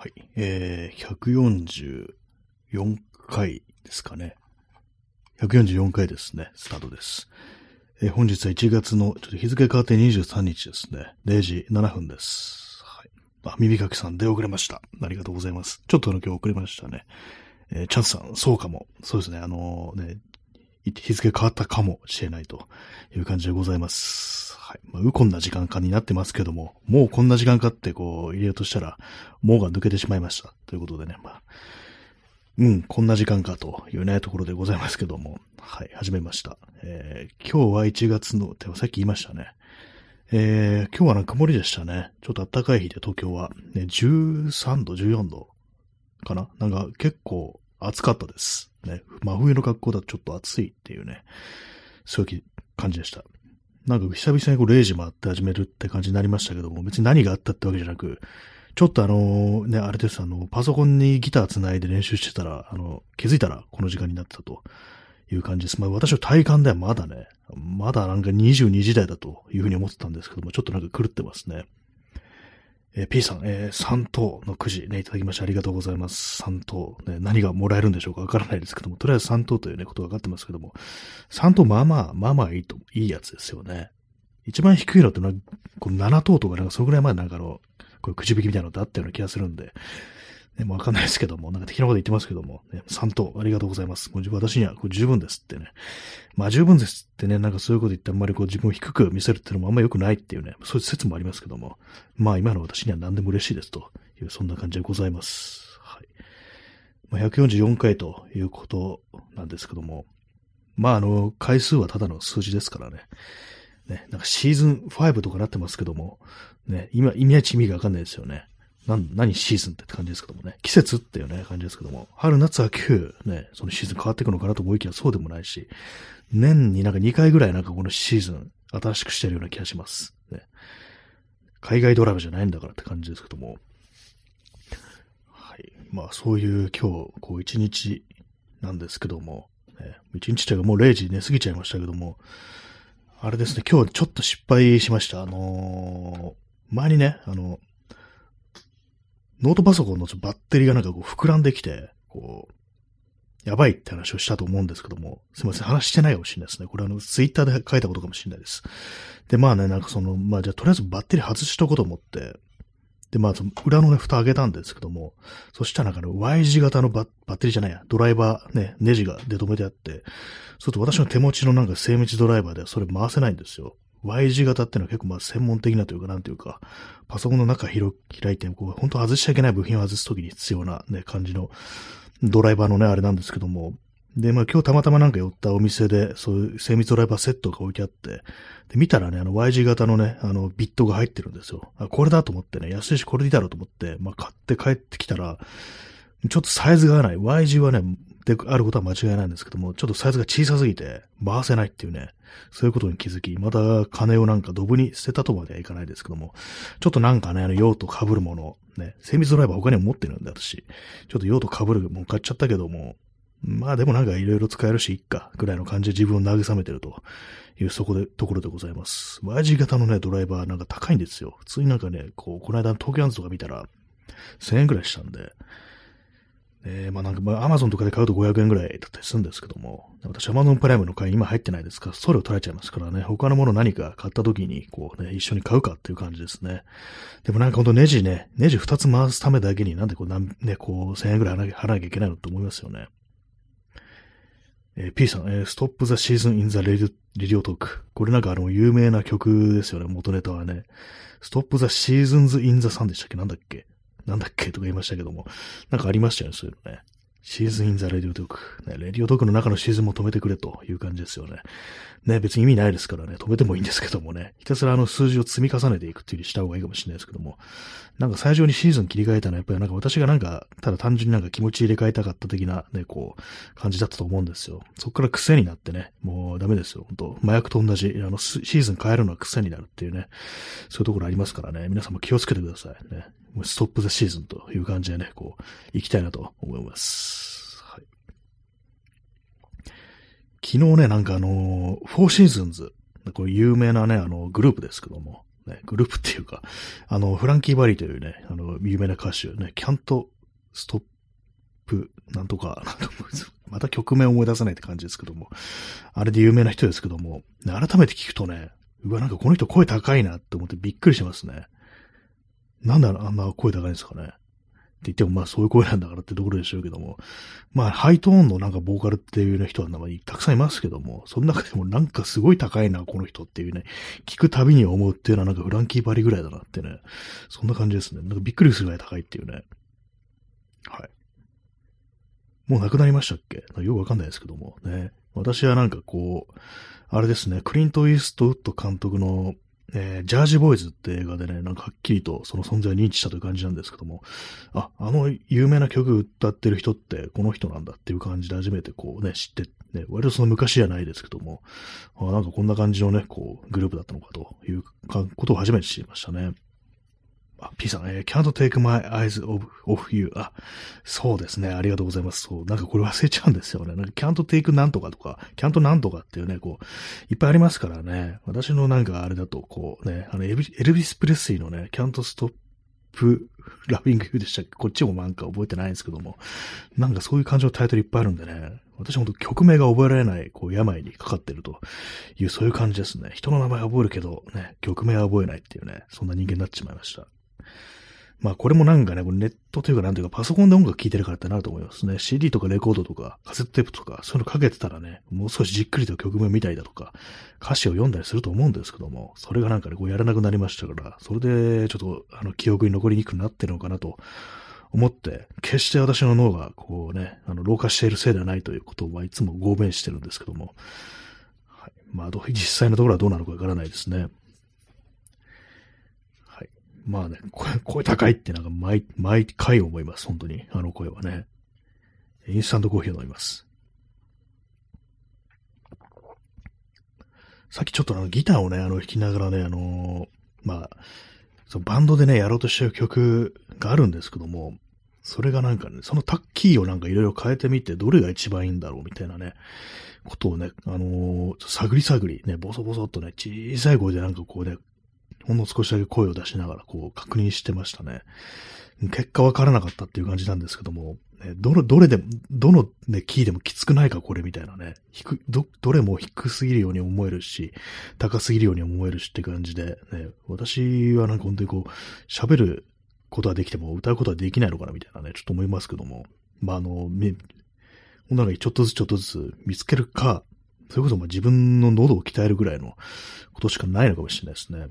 はい。えー、144回ですかね。144回ですね。スタートです。えー、本日は1月の、ちょっと日付変わって23日ですね。0時7分です。はい。あ、耳かきさん出遅れました。ありがとうございます。ちょっとの今日遅れましたね。えー、チャンスさん、そうかも。そうですね。あのー、ね、日付変わったかもしれないという感じでございます。はい。まあ、うこんな時間かになってますけども、もうこんな時間かってこう入れようとしたら、もうが抜けてしまいました。ということでね、まあ、うん、こんな時間かというね、ところでございますけども、はい、始めました。えー、今日は1月の、てさっき言いましたね。えー、今日はなんか曇りでしたね。ちょっと暖かい日で東京は、ね、13度、14度かな？なんか結構暑かったです。ね、真冬の格好だとちょっと暑いっていうね、そういう感じでした。なんか久々にこう0時回って始めるって感じになりましたけども、別に何があったってわけじゃなく、ちょっとあの、ね、あれです、あの、パソコンにギター繋いで練習してたら、あの、気づいたらこの時間になってたという感じです。まあ私の体感ではまだね、まだなんか22時台だというふうに思ってたんですけども、ちょっとなんか狂ってますね。えー、P さん、えー、3等のくじね、いただきましてありがとうございます。3等、ね、何がもらえるんでしょうかわからないですけども、とりあえず3等というね、ことが分かってますけども、3等まあまあ、まあまあいいと、いいやつですよね。一番低いのってのは、この7等とかなんかそのぐらい前なんかの、こういうくじ引きみたいなのってあったような気がするんで、ね、もうわかんないですけども、なんか適当なこと言ってますけども、ね、3等ありがとうございます。もう私にはこれ十分ですってね。まあ十分ですってね、なんかそういうこと言ってあんまりこう自分を低く見せるっていうのもあんま良くないっていうね、そういう説もありますけども、まあ今の私には何でも嬉しいですという、そんな感じでございます。はい。まあ、144回ということなんですけども、まああの、回数はただの数字ですからね。ね、なんかシーズン5とかなってますけども、ね、今、意味は意味がわかんないですよね。何、何シーズンって感じですけどもね。季節っていうね、感じですけども。春、夏、秋、ね、そのシーズン変わっていくのかなと思いきやそうでもないし、年になんか2回ぐらいなんかこのシーズン新しくしてるような気がします。ね。海外ドラマじゃないんだからって感じですけども。はい。まあそういう今日、こう一日なんですけども、ね、一日というかもう0時寝すぎちゃいましたけども、あれですね、今日ちょっと失敗しました。あのー、前にね、あの、ノートパソコンのバッテリーがなんかこう膨らんできて、こう、やばいって話をしたと思うんですけども、すいません、話してないかもしれないですね。これあの、ツイッターで書いたことかもしれないです。で、まあね、なんかその、まあじゃあとりあえずバッテリー外しとこうと思って、で、まあ、その裏のね、蓋開けたんですけども、そしたらなんかの Y 字型のバッテリーじゃないや、ドライバーね、ネジが出止めてあって、そうすると私の手持ちのなんか精密ドライバーではそれ回せないんですよ。Y 字型っていうのは結構まあ専門的なというか、なんていうか、パソコンの中広開いて、こう、本当外しちゃいけない部品を外すときに必要なね、感じのドライバーのね、あれなんですけども、で、まあ今日たまたまなんか寄ったお店で、そういう精密ドライバーセットが置いてあって、で、見たらね、あの Y 字型のね、あのビットが入ってるんですよ。あ、これだと思ってね、安いしこれでいいだろうと思って、まあ買って帰ってきたら、ちょっとサイズが合わない。Y 字はね、であることは間違いないんですけども、ちょっとサイズが小さすぎて回せないっていうね、そういうことに気づき、また金をなんかドブに捨てたとまではいかないですけども、ちょっとなんかね、あの用途被るもの、ね、精密ドライバー他にも持ってるんで私、ちょっと用途被るもん買っちゃったけども、まあでもなんか色々使えるし、いっか、ぐらいの感じで自分を慰めてるというそこで、ところでございます。Y 字型のね、ドライバーなんか高いんですよ。普通になんかね、こう、この間東京アンズとか見たら、1000円ぐらいしたんで、えー、まあなんか、まあ、アマゾンとかで買うと500円ぐらいだったりするんですけども、私、アマゾンプライムの会員今入ってないですから、それを取られちゃいますからね、他のもの何か買った時に、こうね、一緒に買うかっていう感じですね。でもなんかほんとネジね、ネジ2つ回すためだけになんでこう、なんね、こう、1000円ぐらい払わなきゃいけないのって思いますよね。えー、P さん、えー、 Stop the Season in the Radiotalk。これなんかあの、有名な曲ですよね、元ネタはね。ストップザシーズンズインザサンでしたっけ？なんだっけ？なんだっけとか言いましたけども、なんかありましたよね、そういうのね。シーズンインザレディオトーク。ね、レディオトークの中のシーズンも止めてくれという感じですよね。ね、別に意味ないですからね、止めてもいいんですけどもね、ひたすらあの数字を積み重ねていくっていうにした方がいいかもしれないですけども、なんか最初にシーズン切り替えたのはやっぱりなんか私がなんか、ただ単純になんか気持ち入れ替えたかった的なね、こう、感じだったと思うんですよ。そこから癖になってね、もうダメですよ。本当麻薬と同じ、あの、シーズン変えるのは癖になるっていうね、そういうところありますからね、皆さんも気をつけてくださいね。もう Stop the Season という感じでね、こう、行きたいなと思います。はい。昨日ね、なんかあの、フォーシーズンズ、これ有名なね、あの、グループですけども、ね、グループっていうか、あの、フランキー・バリーというね、あの、有名な歌手、ね、キャント・ストップ、なんとか、なんとまた曲名思い出さないって感じですけども、あれで有名な人ですけども、ね、改めて聞くとね、うわ、なんかこの人声高いなって思ってびっくりしますね。なんであんな声高いんですかね。って言っても、まあそういう声なんだからってところでしょうけども、まあハイトーンのなんかボーカルっていう、ね、人はたくさんいますけども、その中でもなんかすごい高いな、この人っていうね、聞くたびに思うっていうのはなんかフランキーバリぐらいだなってね、そんな感じですね。なんかびっくりするぐらい高いっていうね。はい。もう亡くなりましたっけ？よくわかんないですけどもね。私はなんかこう、あれですね、クリント・イーストウッド監督のえー、ジャージボーイズって映画でね、なんかはっきりとその存在を認知したという感じなんですけども、あ、あの有名な曲歌ってる人ってこの人なんだっていう感じで初めてこうね、知って、ね、割とその昔じゃないですけども、あなんかこんな感じのね、こう、グループだったのかということを初めて知りましたね。あ、P さん、えー、can't take my eyes off, off you. あ、そうですね。ありがとうございます。そう。なんかこれ忘れちゃうんですよね。なんか can't take なんとかとか、can't なんとかっていうね、こう、いっぱいありますからね。私のなんかあれだと、こうね、あのエルビス・プレスリーのね、can't stop ラビングユーでしたっけ？こっちもなんか覚えてないんですけども、なんかそういう感じのタイトルいっぱいあるんでね、私ほんと曲名が覚えられない、こう、病にかかってるという、そういう感じですね。人の名前は覚えるけど、ね、曲名は覚えないっていうね、そんな人間になっちまいました。まあこれもなんかね、ネットというかなんていうかパソコンで音楽聴いてるからってなると思いますね。CD とかレコードとかカセットテープとかそういうのかけてたらね、もう少しじっくりと曲名見たりだとか、歌詞を読んだりすると思うんですけども、それがなんかね、こうやらなくなりましたから、それでちょっとあの記憶に残りにくくなってるのかなと思って、決して私の脳がこうね、あの老化しているせいではないということはいつも合弁してるんですけども、はい、まあ実際のところはどうなのかわからないですね。まあね、声、高いってなんか毎、毎回思います。本当に。あの声はね。インスタントコーヒーを飲みます。さっきちょっとあのギターをね、あの弾きながらね、あのー、まあ、そのバンドでね、やろうとしてる曲があるんですけども、それがなんかね、そのタッキーをなんかいろいろ変えてみて、どれが一番いいんだろうみたいなね、ことをね、あのー、探り探り、ね、ボソボソっとね、小さい声でなんかこうね、ほんの少しだけ声を出しながら、こう、確認してましたね。結果わからなかったっていう感じなんですけども、ね、どの、どれでも、どのね、キーでもきつくないか、これみたいなね。低、ど、どれも低すぎるように思えるし、高すぎるように思えるしって感じで、ね、私はなんか本当にこう、喋ることはできても歌うことはできないのかなみたいなね、ちょっと思いますけども。まあ、あの、め、ほんならちょっとずつちょっとずつ見つけるか、それこそまあ自分の喉を鍛えるぐらいのことしかないのかもしれないですね。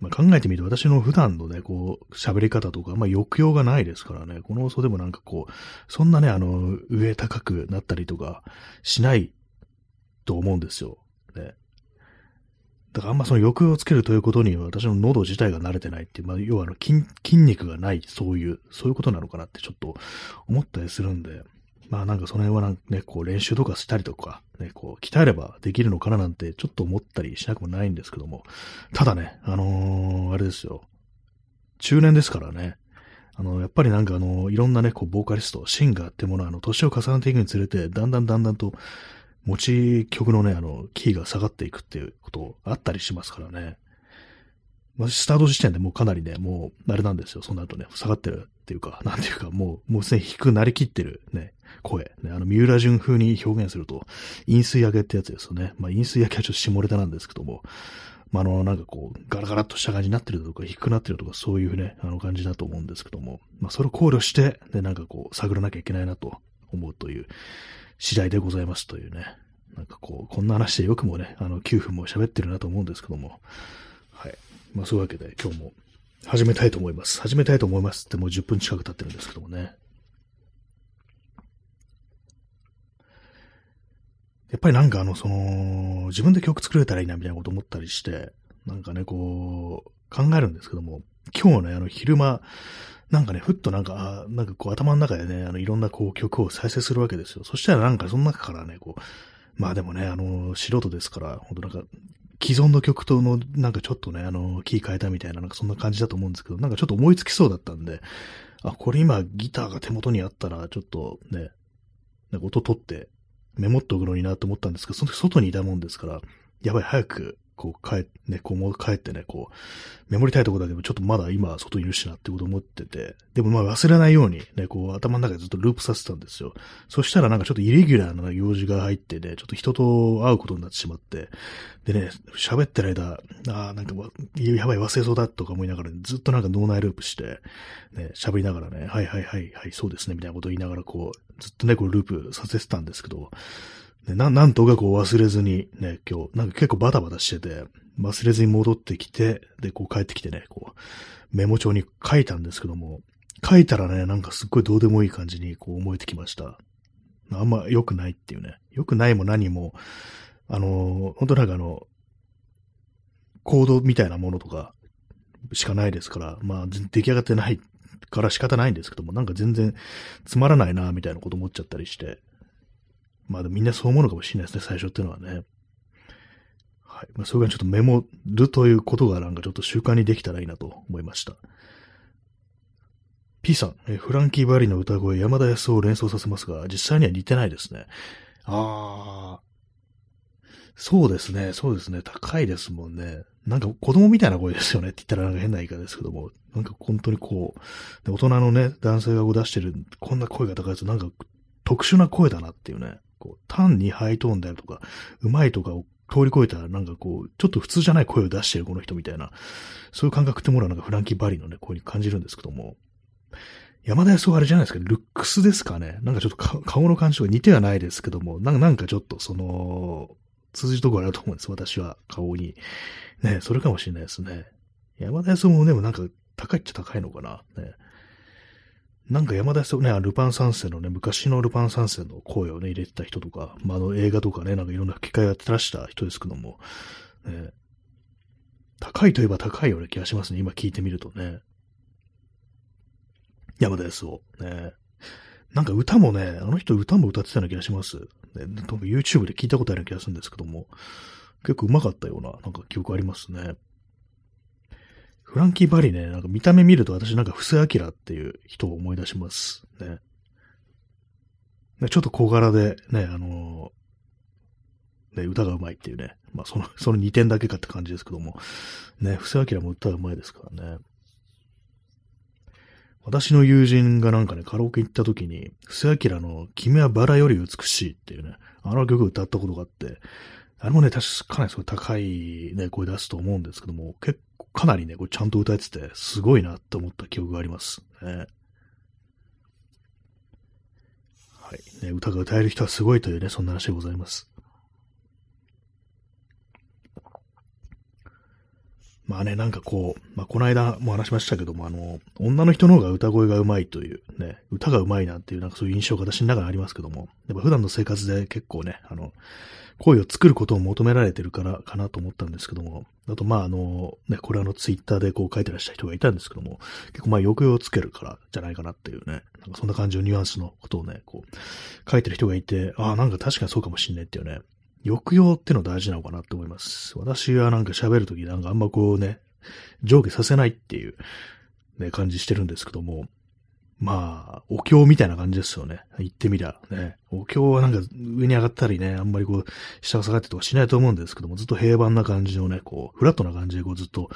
まあ、考えてみると私の普段のね、こう、喋り方とか、まあ、抑揚がないですからね、この放送でもなんかこう、そんなね、あの、上高くなったりとかしないと思うんですよ。ね。だからあんまその抑揚をつけるということに私の喉自体が慣れてないっていう、まあ、要はあの筋、筋肉がない、そういう、そういうことなのかなってちょっと思ったりするんで、まあなんかその辺はなんかね、こう練習とかしたりとか、ね、こう鍛えればできるのかななんてちょっと思ったりしなくもないんですけども、ただね、あのー、あれですよ。中年ですからね、あの、やっぱりなんかあの、いろんなね、こう、ボーカリスト、シンガーってものは、あの、年を重ねていくにつれて、だんだんだんだんと、持ち曲のね、あの、キーが下がっていくっていうことあったりしますからね。まあ、スタート時点でもうかなりね、もう、あれなんですよ。その後ね、下がってるっていうか、なんていうか、もう、もうすでに低くなりきってるね、声。ね、あの、三浦淳風に表現すると、飲水上げってやつですよね。まあ、飲水上げはちょっと下ネタなんですけども、まあ、あの、なんかこう、ガラガラっとした感じになってるとか、低くなってるとか、そういうね、あの感じだと思うんですけども、まあ、それを考慮して、で、なんかこう、探らなきゃいけないなと思うという次第でございますというね。なんかこう、こんな話でよくもね、あの、9分も喋ってるなと思うんですけども、はい。まあ、そういうわけで、今日も始めたいと思います。始めたいと思いますってもう10分近く経ってるんですけどもね。やっぱりなんかあの、その、自分で曲作れたらいいなみたいなこと思ったりして、なんかね、こう、考えるんですけども、今日ね、あの、昼間、なんかね、ふっとなんか、なんかこう頭の中でね、あの、いろんなこう曲を再生するわけですよ。そしたらなんかその中からね、こう、まあでもね、あの、素人ですから、ほんとなんか、既存の曲との、なんかちょっとね、あの、キー変えたみたいな、なんかそんな感じだと思うんですけど、なんかちょっと思いつきそうだったんで、あ、これ今ギターが手元にあったら、ちょっとね、なんか音取ってメモっとくのになと思ったんですけど、その時外にいたもんですから、やばい、早く、こう、帰ね、こう、もう帰ってね、こう、メモりたいとこだけど、ちょっとまだ今、外にいるしなってこと思ってて、でもまあ忘れないように、ね、こう、頭の中でずっとループさせてたんですよ。そしたらなんかちょっとイレギュラーな用事が入ってね、ちょっと人と会うことになってしまって、でね、喋ってる間、ああ、なんか、やばい、忘れそうだとか思いながら、ね、ずっとなんか脳内ループして、ね、喋りながらね、はいはいはいはい、そうですね、みたいなことを言いながら、こう、ずっとね、こうループさせてたんですけど、ね、な、なんとかこう忘れずにね、今日、なんか結構バタバタしてて、忘れずに戻ってきて、で、こう帰ってきてね、こう、メモ帳に書いたんですけども、書いたらね、なんかすっごいどうでもいい感じにこう思えてきました。あんま良くないっていうね。良くないも何も、あの、本当なんかあの、コードみたいなものとかしかないですから、まあ出来上がってないから仕方ないんですけども、なんか全然つまらないな、みたいなこと思っちゃったりして、まあみんなそう思うのかもしれないですね、最初っていうのはね。はい。まあそれがちょっとメモるということがなんかちょっと習慣にできたらいいなと思いました。P さん、えフランキー・バリの歌声、山田康を連想させますが、実際には似てないですね。ああ。そうですね、そうですね、高いですもんね。なんか子供みたいな声ですよねって言ったらなんか変な言い方ですけども、なんか本当にこう、大人のね、男性が出してる、こんな声が高いやつ、なんか特殊な声だなっていうね。こう、単にハイトーンであるとか、うまいとかを通り越えたらなんかこう、ちょっと普通じゃない声を出してるこの人みたいな、そういう感覚ってものはなんかフランキー・バリのね、声に感じるんですけども、山田康夫あれじゃないですか、ルックスですかね。なんかちょっと顔の感じが似てはないですけども、なんかなんかちょっとその、通じるところあると思うんです、私は、顔に。ね、それかもしれないですね。山田康夫もでもなんか高いっちゃ高いのかな。ね。なんか山田康ね、ルパン三世のね、昔のルパン三世の声をね、入れてた人とか、まあ、あの映画とかね、なんかいろんな機会をやってらした人ですけども、ね、高いといえば高いような気がしますね、今聞いてみるとね。山田康夫。ね。なんか歌もね、あの人歌も歌ってたような気がします。ね、多分 YouTube で聞いたことあるような気がするんですけども、結構上手かったような、なんか記憶ありますね。フランキー・バリね、なんか見た目見ると私なんか布施明っていう人を思い出します。ね。ちょっと小柄で、ね、あのー、ね、歌が上手いっていうね。まあ、その、その2点だけかって感じですけども。ね、布施明も歌が上手いですからね。私の友人がなんかね、カラオケ行った時に、布施明の君はバラより美しいっていうね、あの曲歌ったことがあって、あれもね、確かかなりすごい高いね、声出すと思うんですけども、結かなりね、これちゃんと歌えてて、すごいなって思った記憶がありますね。はい。ね、歌が歌える人はすごいというね、そんな話でございます。まあね、なんかこう、まあこの間も話しましたけども、あの、女の人の方が歌声が上手いという、ね、歌が上手いなっていう、なんかそういう印象が私の中にありますけども、やっぱ普段の生活で結構ね、あの、声を作ることを求められてるからかなと思ったんですけども、あとまああの、ね、これあのツイッターでこう書いてらっしゃる人がいたんですけども、結構まあ抑揚をつけるからじゃないかなっていうね、なんかそんな感じのニュアンスのことをね、こう書いてる人がいて、ああ、なんか確かにそうかもしんねっていうね、抑揚っての大事なのかなって思います。私はなんか喋るときなんかあんまこうね、上下させないっていう、ね、感じしてるんですけども、まあ、お経みたいな感じですよね。言ってみりゃ。ね。お経はなんか上に上がったりね、あんまりこう、下が下がってとかしないと思うんですけども、ずっと平板な感じのね、こう、フラットな感じでこうずっと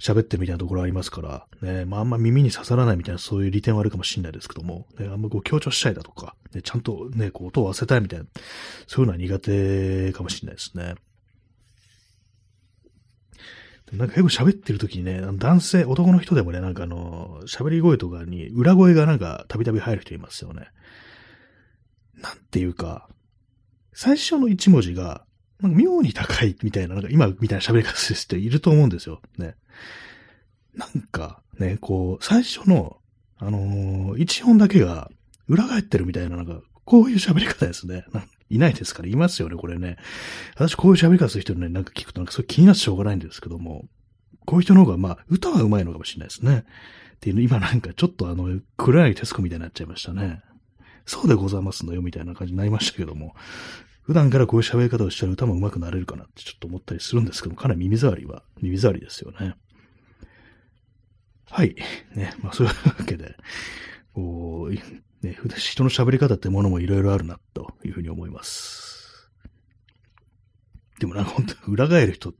喋ってみたいなところありますから、ね、まああんま耳に刺さらないみたいなそういう利点はあるかもしれないですけども、ね、あんまこう強調したいだとか、ね、ちゃんとね、こう音を合わせたいみたいな、そういうのは苦手かもしれないですね。なんか結構喋ってる時にね、男性、男の人でもね、なんかあの、喋り声とかに裏声がなんかたびたび入る人いますよね。なんていうか、最初の一文字が、なんか妙に高いみたいな、なんか今みたいな喋り方する人いると思うんですよ。ね。なんか、ね、こう、最初の、あのー、一音だけが裏返ってるみたいな、なんか、こういう喋り方ですね。いないですから、いますよね、これね。私、こういう喋り方する人ね、なんか聞くと、なんかそれ気になってしょうがないんですけども、こういう人の方が、まあ、歌は上手いのかもしれないですね。っていうの、今なんかちょっとあの、暗いテスコみたいになっちゃいましたね。そうでございますのよ、みたいな感じになりましたけども、普段からこういう喋り方をしたら歌も上手くなれるかなってちょっと思ったりするんですけども、かなり耳障りは、耳障りですよね。はい。ね。まあ、そういうわけで、こう、ね、人の喋り方ってものもいろいろあるな、というふうに思います。でもなんか本当裏返る人、い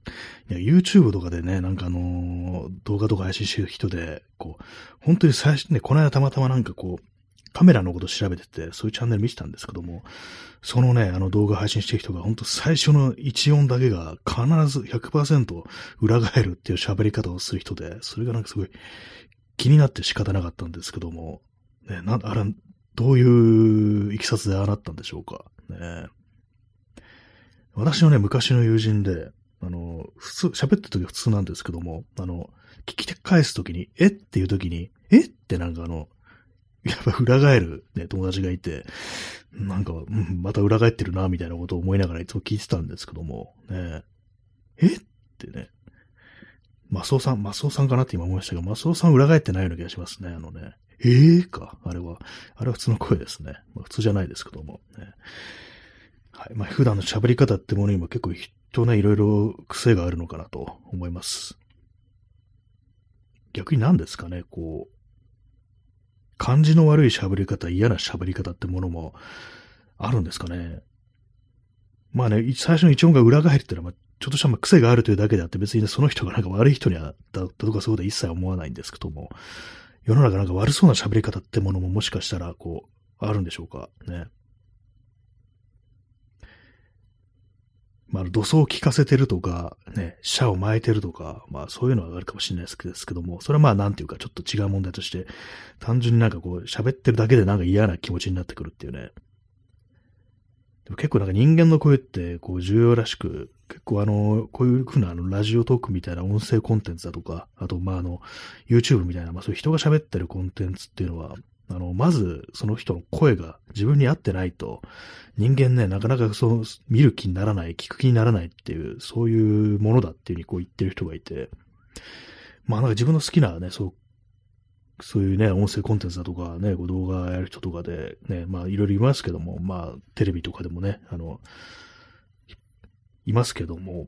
や YouTube とかでね、なんかあの動画とか配信してる人で、こう、本当に最初ね、この間たまたまなんかこう、カメラのこと調べてて、そういうチャンネル見てたんですけども、そのね、あの動画配信してる人が、本当最初の1音だけが必ず100%裏返るっていう喋り方をする人で、それがなんかすごい気になって仕方なかったんですけども、ね、な、あれ、どういういきさつでああなったんでしょうか。ね私のね、昔の友人で、あの、普通、喋ってる時は普通なんですけども、あの、聞き返す時に、えっていう時に、えってなんかあの、やっぱ裏返るね、友達がいて、なんか、うん、また裏返ってるな、みたいなことを思いながらいつも聞いてたんですけども、ね、えってね、マスオさん、マスオさんかなって今思いましたが、マスオさん裏返ってないような気がしますね、あのね。ええー、か、あれは。あれは普通の声ですね。まあ、普通じゃないですけども、ね。はい。まあ、普段の喋り方ってものにも結構人ね、いろいろ癖があるのかなと思います。逆に何ですかね、こう、感じの悪い喋り方、嫌な喋り方ってものもあるんですかね。まあね、最初の一音が裏返るってのは、ちょっとしたま癖があるというだけであって、別にね、その人がなんか悪い人には、だったとかそういうことは一切思わないんですけども、世の中なんか悪そうな喋り方ってものももしかしたら、こう、あるんでしょうか？ね。まあ、土葬を聞かせてるとか、ね、車を巻いてるとか、まあそういうのはあるかもしれないですけども、それはまあなんていうかちょっと違う問題として、単純になんかこう喋ってるだけでなんか嫌な気持ちになってくるっていうね。でも結構なんか人間の声ってこう重要らしく、結構あの、こういう風なあのラジオトークみたいな音声コンテンツだとか、あとまああの、YouTube みたいな、まあそういう人が喋ってるコンテンツっていうのは、あの、まず、その人の声が自分に合ってないと、人間ね、なかなかそう、見る気にならない、聞く気にならないっていう、そういうものだっていうふうにこう言ってる人がいて、まあなんか自分の好きなね、そう、そういうね、音声コンテンツだとかね、動画やる人とかでね、まあいろいろいますけども、まあテレビとかでもね、あの、いますけども、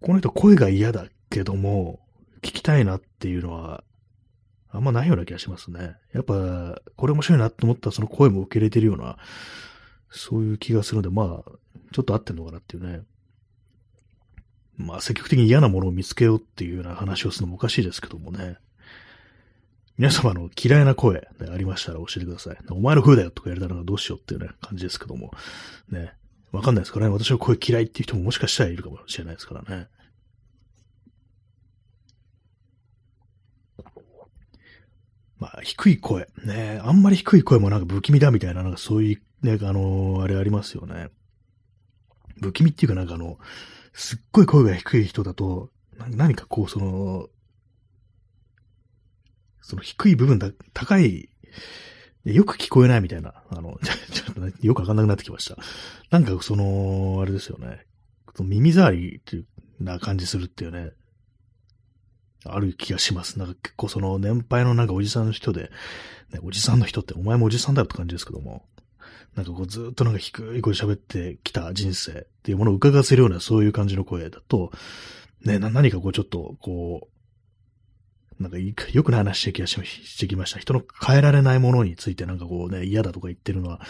この人声が嫌だけども、聞きたいなっていうのは、あんまないような気がしますね。やっぱ、これ面白いなと思ったらその声も受け入れてるような、そういう気がするので、まあ、ちょっと合ってんのかなっていうね。まあ、積極的に嫌なものを見つけようっていうような話をするのもおかしいですけどもね。皆様の嫌いな声、ね、ありましたら教えてください。お前の風だよとかやれたらどうしようっていうね、感じですけども。ね。わかんないですからね。私の声嫌いっていう人ももしかしたらいるかもしれないですからね。まあ、低い声。ねあんまり低い声もなんか不気味だみたいな、なんかそういう、ね、あのー、あれありますよね。不気味っていうかなんかあの、すっごい声が低い人だと、何かこう、その、その低い部分だ、高い、よく聞こえないみたいな、あの、ちょっと、ね、よくわかんなくなってきました。なんかその、あれですよね。耳障りっていうな感じするっていうね。ある気がします。なんか結構その年配のなんかおじさんの人で、ね、おじさんの人ってお前もおじさんだよって感じですけども、なんかこうずっとなんか低い声喋ってきた人生っていうものを伺わせるようなそういう感じの声だと、ね、何かこうちょっとこう、なんか良くない話してきしてきました。人の変えられないものについてなんかこうね、嫌だとか言ってるのは、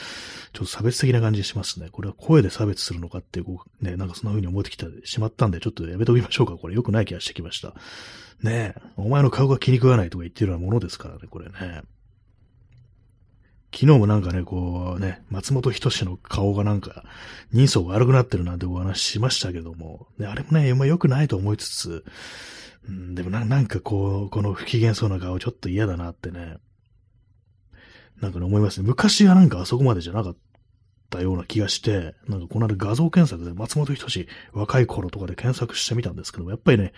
ちょっと差別的な感じしますね。これは声で差別するのかってこう、ね、なんかそんな風に思ってきてしまったんで、ちょっとやめときましょうか。これ良くない気がしてきました。ねえ、お前の顔が気に食わないとか言ってるようなものですからね、これね。昨日もなんかね、こうね、松本人志の顔がなんか、人相悪くなってるなんてお話しましたけども、ね、あれもね、あ良くないと思いつつ、うん、でもなんかこう、この不機嫌そうな顔ちょっと嫌だなってね、なんかね思いますね。昔はなんかあそこまでじゃなかったような気がして、なんかこの間画像検索で松本人志若い頃とかで検索してみたんですけども、やっぱりね、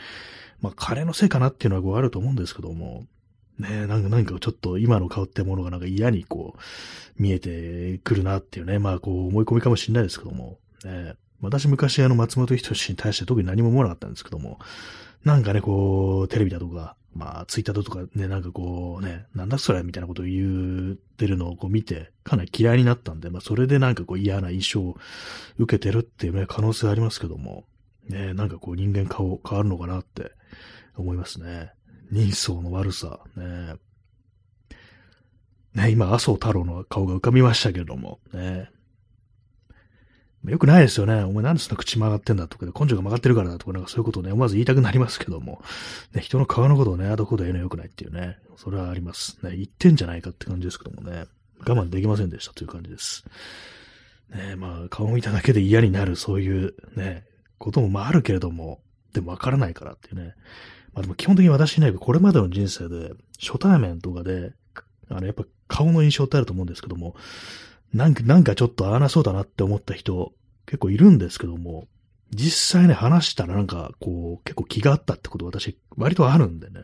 まあ彼のせいかなっていうのはこうあると思うんですけども、ねなんか、なんかちょっと今の顔ってものがなんか嫌にこう、見えてくるなっていうね、まあこう思い込みかもしれないですけども、ね私昔あの松本人志に対して特に何も思わなかったんですけども、なんかね、こう、テレビだとか、まあ、ツイッターだとかね、なんかこうね、なんだそれみたいなことを言ってるのをこう見て、かなり嫌いになったんで、まあ、それでなんかこう嫌な印象を受けてるっていうね、可能性ありますけども、ね、なんかこう人間顔変わるのかなって思いますね。人相の悪さ、ね。ね、今、麻生太郎の顔が浮かびましたけれども、ね。よくないですよね。お前なんでそんな口曲がってんだとか、根性が曲がってるからだとか、なんかそういうことをね、思わず言いたくなりますけども、ね、人の顔のことをね、あどこで言うのは良くないっていうね、それはあります。ね、言ってんじゃないかって感じですけどもね、我慢できませんでしたという感じです。ね、まあ、顔を見ただけで嫌になる、そういう、ね、こともまああるけれども、でもわからないからっていうね。まあでも基本的に私ね、これまでの人生で、初対面とかで、あの、やっぱ顔の印象ってあると思うんですけども、なんか、なんかちょっと合わなそうだなって思った人、結構いるんですけども、実際ね、話したらなんか、こう、結構気があったってこと私、割とあるんでね。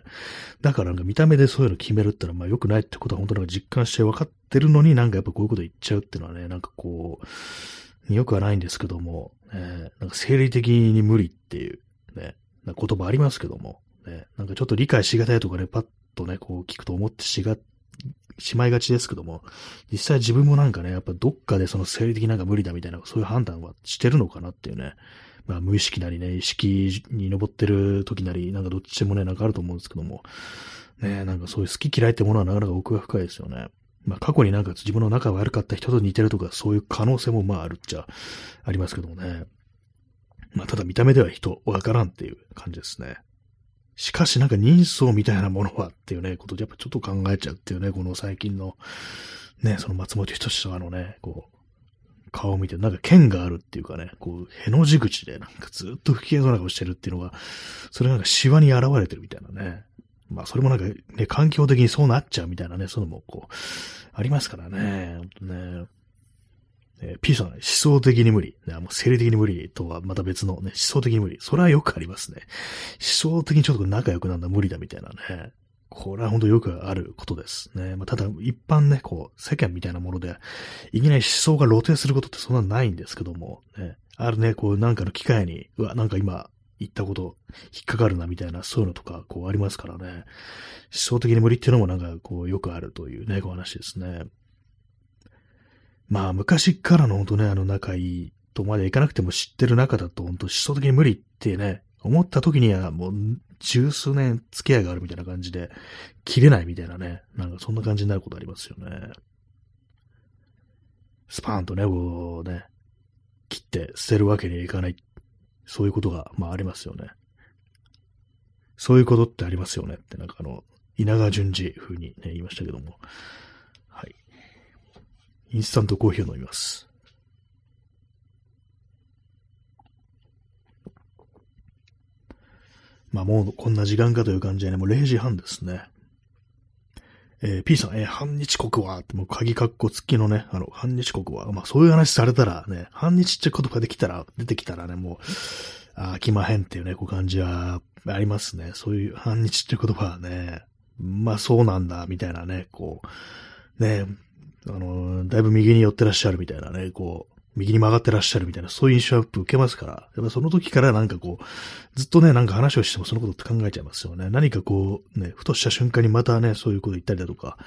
だからなんか見た目でそういうの決めるってのは、まあ良くないってことは本当なんか実感して分かってるのになんかやっぱこういうこと言っちゃうっていうのはね、なんかこう、よくはないんですけども、えーなんか生理的に無理っていう、ね、な言葉ありますけども、ね、なんかちょっと理解しがたいとかね、パッとね、こう聞くと思ってしがしまいがちですけども、実際自分もなんかね、やっぱどっかでその生理的なんか無理だみたいな、そういう判断はしてるのかなっていうね、まあ無意識なりね、意識に登ってる時なり、なんかどっちでもね、なんかあると思うんですけども、ね、なんかそういう好き嫌いってものはなかなか奥が深いですよね。まあ過去になんか自分の仲が悪かった人と似てるとか、そういう可能性もまああるっちゃありますけどもね。まあただ見た目では人わからんっていう感じですね。しかしなんか人相みたいなものはっていうね、ことでやっぱちょっと考えちゃうっていうね、この最近の、ね、その松本人志とかのね、こう、顔を見て、なんか剣があるっていうかね、こう、への字口でなんかずっと不機嫌そうな顔してるっていうのが、それがなんかシワに現れてるみたいなね。まあ、それもなんかね、環境的にそうなっちゃうみたいなね、そういうのもこう、ありますからね、ほんとね。えー、P さん、思想的に無理。ね、もう生理的に無理とはまた別のね、思想的に無理。それはよくありますね。思想的にちょっと仲良くなるのは無理だみたいなね。これは本当よくあることですね。まあ、ただ、一般ね、こう、世間みたいなもので、いきなり思想が露呈することってそんなないんですけども、ね、あるね、こう、なんかの機会に、うわ、なんか今、言ったこと、引っかかるな、みたいな、そういうのとか、こう、ありますからね。思想的に無理っていうのもなんか、こう、よくあるというね、お話ですね。まあ、昔からの本当ね、あの、仲いいとまでいかなくても知ってる中だと、本当思想的に無理ってね、思った時にはもう十数年付き合いがあるみたいな感じで、切れないみたいなね、なんかそんな感じになることありますよね。スパーンとね、こうね、切って捨てるわけにはいかない。そういうことが、まあありますよね。そういうことってありますよねって、なんかあの、稲川淳二風にね、言いましたけども。インスタントコーヒーを飲みます。まあもうこんな時間かという感じでね、もう0時半ですね。えー、P さん、えー、半日国はって、もう鍵括弧付きのね、あの、半日国は、まあそういう話されたらね、半日って言葉できたら、出てきたらね、もう、あきまへんっていうね、こう感じはありますね。そういう半日って言葉はね、まあそうなんだ、みたいなね、こう、ね、あの、だいぶ右に寄ってらっしゃるみたいなね、こう、右に曲がってらっしゃるみたいな、そういう印象アップ受けますから、やっぱその時からなんかこう、ずっとね、なんか話をしてもそのことって考えちゃいますよね。何かこう、ね、ふとした瞬間にまたね、そういうこと言ったりだとか、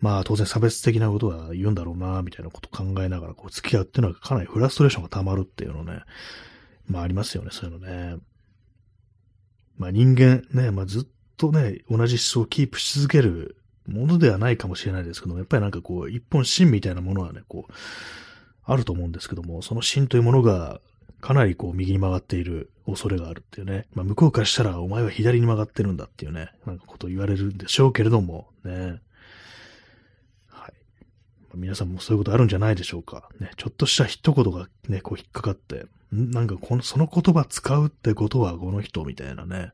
まあ当然差別的なことは言うんだろうな、みたいなこと考えながらこう付き合うっていうのはかなりフラストレーションが溜まるっていうのね、まあありますよね、そういうのね。まあ人間ね、まあずっとね、同じ思想をキープし続けるものではないかもしれないですけども、やっぱりなんかこう、一本芯みたいなものはね、こう、あると思うんですけども、その芯というものがかなりこう右に曲がっている恐れがあるっていうね。まあ向こうからしたらお前は左に曲がってるんだっていうね、なんかことを言われるんでしょうけれども、ね。はい。まあ、皆さんもそういうことあるんじゃないでしょうか。ね。ちょっとした一言がね、こう引っかかって、なんかこの、その言葉使うってことはこの人みたいなね。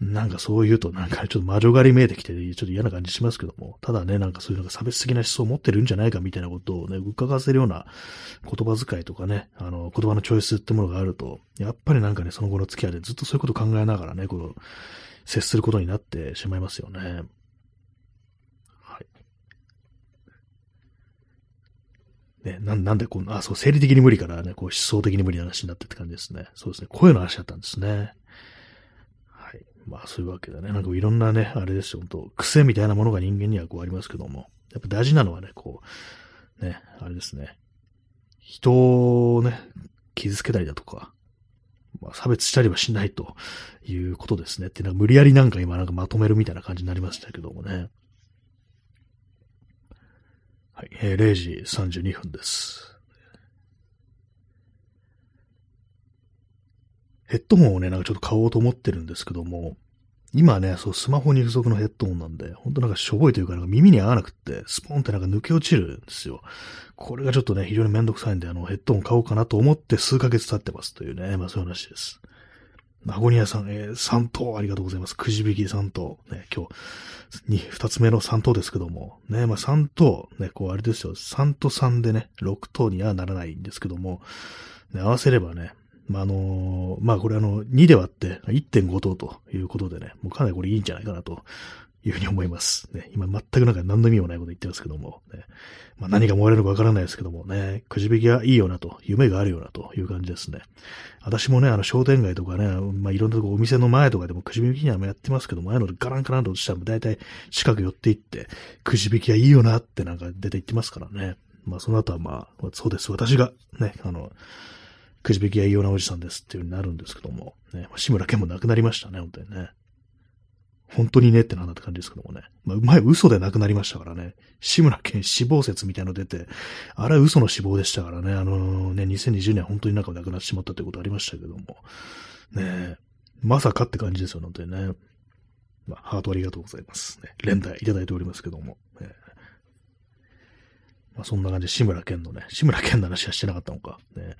なんかそう言うとなんかちょっと魔女狩り見えてきて、ちょっと嫌な感じしますけども、ただね、なんかそういうのが差別的な思想を持ってるんじゃないかみたいなことをね、伺わせるような言葉遣いとかね、あの、言葉のチョイスってものがあると、やっぱりなんかね、その後の付き合いでずっとそういうことを考えながらね、こう、接することになってしまいますよね。はい。ね、ななんでこんな、あ、そう、生理的に無理からね、こう思想的に無理な話になってって感じですね。そうですね。声の話だったんですね。まあそういうわけだね。なんかいろんなね、あれですよ、本当癖みたいなものが人間にはこうありますけども、やっぱ大事なのはね、こう、ね、あれですね。人をね、傷つけたりだとか、まあ、差別したりはしないということですね。ってなんか無理やりなんか今なんかまとめるみたいな感じになりましたけどもね。はい、えー、0時32分です。ヘッドホンをね、なんかちょっと買おうと思ってるんですけども、今ね、そう、スマホに付属のヘッドホンなんで、ほんとなんかしょぼいというか、なんか耳に合わなくって、スポンってなんか抜け落ちるんですよ。これがちょっとね、非常にめんどくさいんで、あの、ヘッドホン買おうかなと思って数ヶ月経ってますというね、まあそういう話です。マゴニアさん、えー、3等ありがとうございます。くじ引き3等。ね、今日、に、2つ目の3等ですけども、ね、まあ3等、ね、こうあれですよ、3と3でね、6等にはならないんですけども、ね、合わせればね、まあ、あの、まあ、これあの、2で割って1.5等ということでね、もうかなりこれいいんじゃないかなというふうに思います。ね、今全くなんか何の意味もないこと言ってますけども、ね、まあ、何が燃えるのかわからないですけどもね、くじ引きはいいよなと、夢があるよなという感じですね。私もね、あの商店街とかね、まあ、いろんなとこお店の前とかでもくじ引きにはやってますけども、ああいうのでガランガランとしたら大体近く寄っていって、くじ引きはいいよなってなんか出て行ってますからね。まあその後はまあ、そうです。私がね、あの、くじ引きは異様なおじさんですっていう風になるんですけども、ね、志村けんも亡くなりましたね、本当にね。本当にねってなんだって感じですけどもね。まあ、前嘘で亡くなりましたからね。志村けん死亡説みたいの出て、あれは嘘の死亡でしたからね。あのー、ね、2020年本当になんか亡くなってしまったということありましたけども。ねまさかって感じですよ、本当にね。まあ、ハートありがとうございます。ね、連帯いただいておりますけども。ね、まあ、そんな感じで志村けんのね、志村けんの話はしてなかったのか。ね、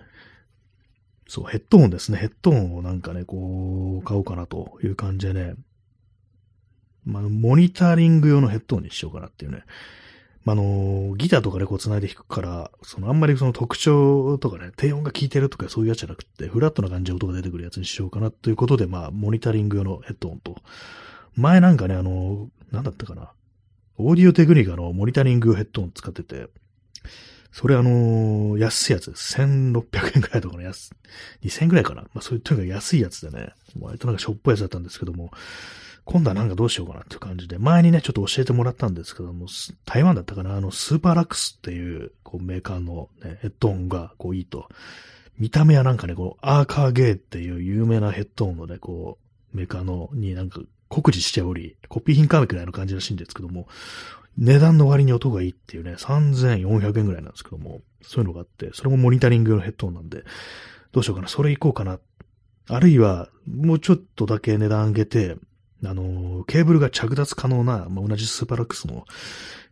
そう、ヘッドホンですね。ヘッドホンをなんかね、こう、買おうかなという感じでね、まあ、モニタリング用のヘッドホンにしようかなっていうね。まあ、の、ギターとかでこう繋いで弾くから、そのあんまりその特徴とかね、低音が効いてるとかそういうやつじゃなくて、フラットな感じで音が出てくるやつにしようかなということで、まあ、モニタリング用のヘッドホンと、前なんかね、あの、なんだったかな。オーディオテクニカのモニタリングヘッドホン使ってて、それあのー、安いやつ、1600円くらいとかの安、2000円くらいかな。まあそういうとにかく安いやつでね、割となんかしょっぽいやつだったんですけども、今度はなんかどうしようかなっていう感じで、前にね、ちょっと教えてもらったんですけども、台湾だったかな、あの、スーパーラックスっていう、こう、メーカーのね、ヘッドホンが、こう、いいと。見た目はなんかね、こう、アーカーゲーっていう有名なヘッドホンのね、こう、メーカーの、になんか、酷似しており、コピー品カーくらいの感じらしいんですけども、値段の割に音がいいっていうね、3400円ぐらいなんですけども、そういうのがあって、それもモニタリングのヘッドホンなんで、どうしようかな、それ行こうかな。あるいは、もうちょっとだけ値段上げて、あの、ケーブルが着脱可能な、まあ、同じスーパーラックスの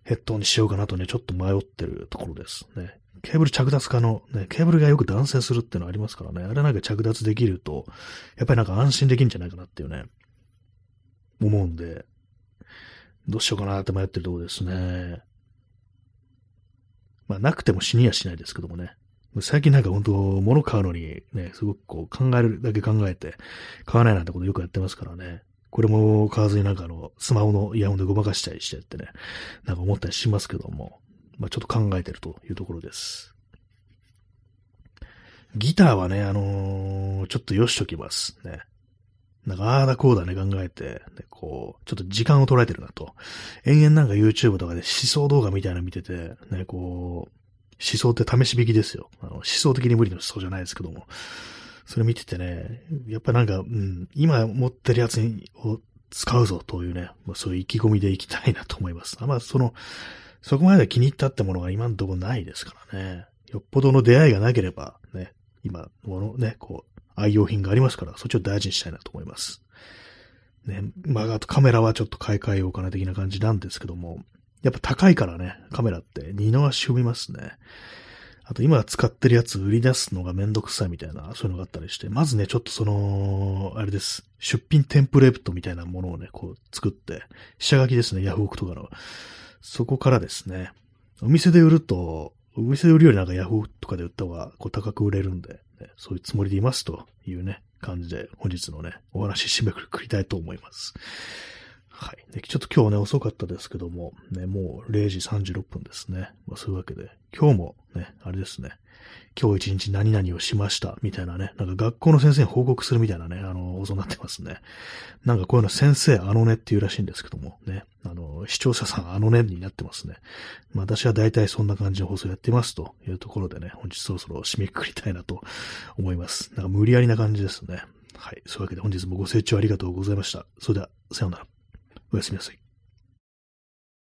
ヘッドホンにしようかなとね、ちょっと迷ってるところですね。ケーブル着脱可能。ね、ケーブルがよく断線するっていうのありますからね。あれなんか着脱できると、やっぱりなんか安心できるんじゃないかなっていうね、思うんで、どうしようかなって迷ってるところですね。まあ、なくても死にはしないですけどもね。最近なんか本当、物買うのにね、すごくこう考えるだけ考えて、買わないなんてことよくやってますからね。これも買わずになんかあの、スマホのイヤホンでごまかしたりしてってね、なんか思ったりしますけども、まあちょっと考えてるというところです。ギターはね、あのー、ちょっとよしときますね。なんか、ああだこうだね考えて、でこう、ちょっと時間を捉えてるなと。延々なんか YouTube とかで思想動画みたいなの見てて、ね、こう、思想って試し引きですよ。あの思想的に無理の思想じゃないですけども。それ見ててね、やっぱなんか、うん、今持ってるやつを使うぞというね、まあ、そういう意気込みでいきたいなと思います。あまあ、その、そこまで気に入ったってものが今のところないですからね。よっぽどの出会いがなければ、ね、今、ものね、こう、愛用品がありますから、そっちを大事にしたいなと思います。ね、まあ、あとカメラはちょっと買い替えようかな的な感じなんですけども、やっぱ高いからね、カメラって二の足踏みますね。あと今使ってるやつ売り出すのがめんどくさいみたいな、そういうのがあったりして、まずね、ちょっとその、あれです。出品テンプレートみたいなものをね、こう作って、下書きですね、ヤフオクとかの。そこからですね、お店で売ると、お店で売るよりなんかヤフーとかで売った方がこう高く売れるんで、ね、そういうつもりでいますというね、感じで本日のね、お話締めくくりたいと思います。はい。で、ちょっと今日ね、遅かったですけども、ね、もう0時36分ですね。まあ、そういうわけで、今日もね、あれですね、今日一日何々をしました、みたいなね、なんか学校の先生に報告するみたいなね、あの、放送になってますね。なんかこういうの先生あのねっていうらしいんですけども、ね、あの、視聴者さんあのねになってますね。まあ私は大体そんな感じの放送やってますというところでね、本日そろそろ締めくくりたいなと思います。なんか無理やりな感じですね。はい。そういうわけで本日もご清聴ありがとうございました。それでは、さようなら。おやすみなさい。